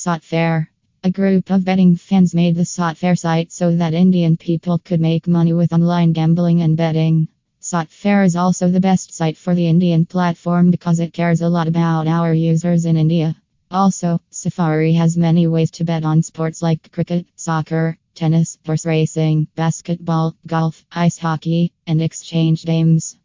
Satfair. A group of betting fans made the Satfair site so that Indian people could make money with online gambling and betting. Satfair is also the best site for the Indian platform because it cares a lot about our users in India. Also, Safari has many ways to bet on sports like cricket, soccer, tennis, horse racing, basketball, golf, ice hockey, and exchange games.